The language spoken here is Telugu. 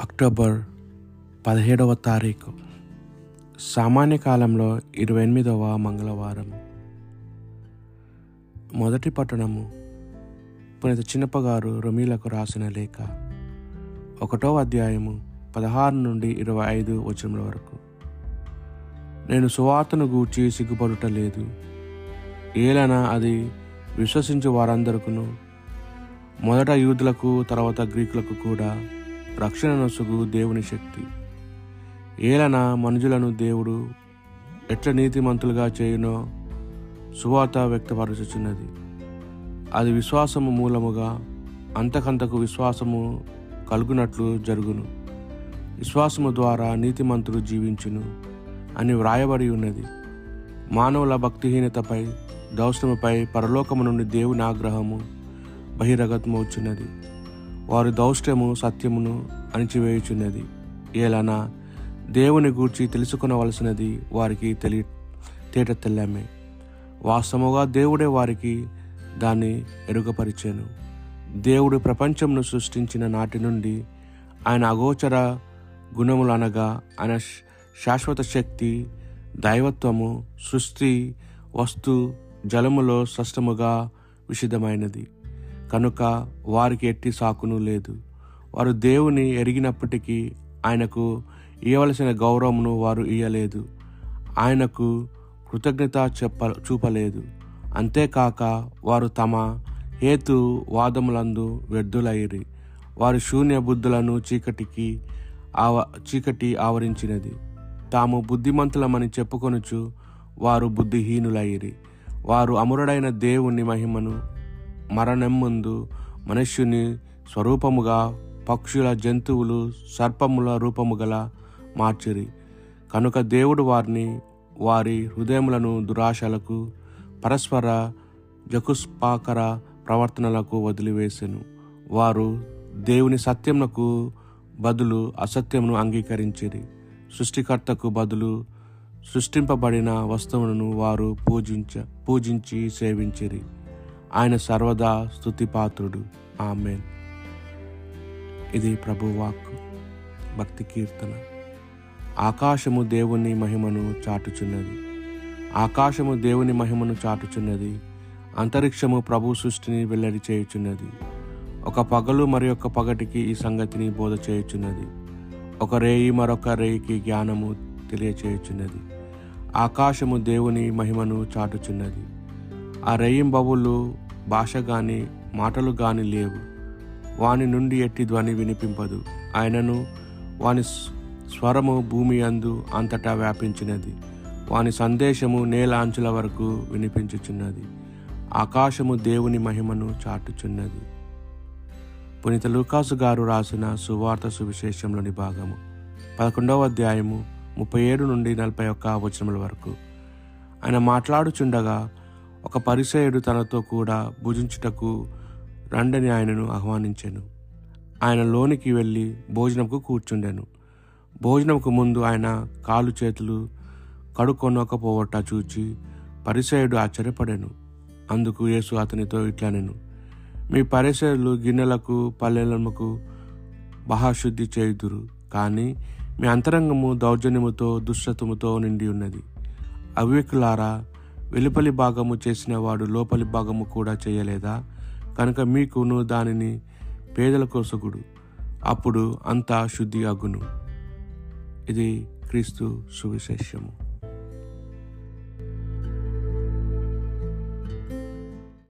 అక్టోబర్ పదిహేడవ తారీఖు సామాన్య కాలంలో ఇరవై ఎనిమిదవ మంగళవారం. మొదటి పట్టణము పునీత చిన్నప్పగారు రొమీలకు రాసిన లేఖ ఒకటో అధ్యాయము పదహారు నుండి ఇరవై ఐదు వచనముల వరకు. నేను సువార్తను గూర్చి సిగ్గుపడుట లేదు ఏలైనా అది విశ్వసించు వారందరికను మొదట యూదులకు తర్వాత గ్రీకులకు కూడా రక్షణ నొసుగు దేవుని శక్తి. ఏలన మనుషులను దేవుడు ఎట్ల నీతిమంతులుగా చేయునో సువార్త వ్యక్తపరచుచున్నది. అది విశ్వాసము మూలముగా అంతకంతకు విశ్వాసము కలుగునట్లు జరుగును. విశ్వాసము ద్వారా నీతిమంతుడు జీవించును అని వ్రాయబడి ఉన్నది. మానవుల భక్తిహీనతపై దౌర్షముపై పరలోకము నుండి దేవుని ఆగ్రహము బహిరగతమవుచున్నది. వారి దౌష్ట్యము సత్యమును అణిచివేయుచున్నది. ఏలనా దేవుని గూర్చి తెలుసుకునవలసినది వారికి తెలి తేట తెల్లమే వాస్తవముగా దేవుడే వారికి దాన్ని ఎరుగపరిచాను. దేవుడు ప్రపంచంను సృష్టించిన నాటి నుండి ఆయన అగోచర గుణములు అనగా ఆయన శాశ్వత శక్తి దైవత్వము సృష్టి వస్తు జలములో స్పష్టముగా విషిదమైనది కనుక వారికి ఎట్టి సాకును లేదు. వారు దేవుని ఎరిగినప్పటికీ ఆయనకు ఇవ్వవలసిన గౌరవమును వారు ఇయ్యలేదు. ఆయనకు కృతజ్ఞత చెప్ప చూపలేదు. అంతేకాక వారు తమ హేతు వాదములందు వ్యర్థులైరి. వారి శూన్య బుద్ధులను చీకటికి ఆవ చీకటి ఆవరించినది. తాము బుద్ధిమంతులమని చెప్పుకొనుచు వారు బుద్ధిహీనులైరి. వారు అమరుడైన దేవుని మహిమను మరణం మనుష్యుని స్వరూపముగా పక్షుల జంతువులు సర్పముల రూపము గల మార్చిరి. కనుక దేవుడు వారిని వారి హృదయములను దురాశలకు పరస్పర జకుస్పాకర ప్రవర్తనలకు వదిలివేసెను. వారు దేవుని సత్యమునకు బదులు అసత్యమును అంగీకరించిరి. సృష్టికర్తకు బదులు సృష్టింపబడిన వస్తువులను వారు పూజించ పూజించి సేవించిరి. ఆయన సర్వదా స్థుతిపాత్రుడు ఆమెన్. ఇది ప్రభువాక్ భక్తి కీర్తన. ఆకాశము దేవుని మహిమను చాటుచున్నది. ఆకాశము దేవుని మహిమను చాటుచున్నది. అంతరిక్షము ప్రభు సృష్టిని వెల్లడి చేయుచున్నది. ఒక పగలు మరి ఒక పగటికి ఈ సంగతిని బోధ చేయుచున్నది. ఒక రేయి మరొక రేయికి జ్ఞానము తెలియచేయుచున్నది. ఆకాశము దేవుని మహిమను చాటుచున్నది. ఆ రేయింబవులు భాష గాని మాటలు గాని లేవు. వాని నుండి ఎట్టి ధ్వని వినిపింపదు. ఆయనను వాని స్వరము భూమి అందు అంతటా వ్యాపించినది. వాని సందేశము నేల అంచుల వరకు వినిపించుచున్నది. ఆకాశము దేవుని మహిమను చాటుచున్నది. పునీత లూకాసు గారు రాసిన సువార్త సువిశేషంలోని భాగము. పదకొండవ అధ్యాయము ముప్పై ఏడు నుండి నలభై ఒక్క వచనముల వరకు. ఆయన మాట్లాడుచుండగా ఒక పరిసయుడు తనతో కూడా భుజించుటకు రండని ఆయనను ఆహ్వానించాను. ఆయన లోనికి వెళ్ళి భోజనంకు కూర్చుండెను. భోజనంకు ముందు ఆయన కాలు చేతులు కడుక్కొనకపోవట చూచి పరిసయుడు ఆశ్చర్యపడాను. అందుకు యేసు అతనితో ఇట్లా నేను మీ పరిసయులు గిన్నెలకు పల్లెలకు బహాశుద్ధి చేయుదురు కానీ మీ అంతరంగము దౌర్జన్యముతో దుశ్శతముతో నిండి ఉన్నది. అవివేకులారా వెలుపలి భాగము చేసిన వాడు లోపలి భాగము కూడా చేయలేదా? కనుక మీకును దానిని పేదల కోసగుడు అప్పుడు అంతా శుద్ధి అగును. ఇది క్రీస్తు సువిశేషము.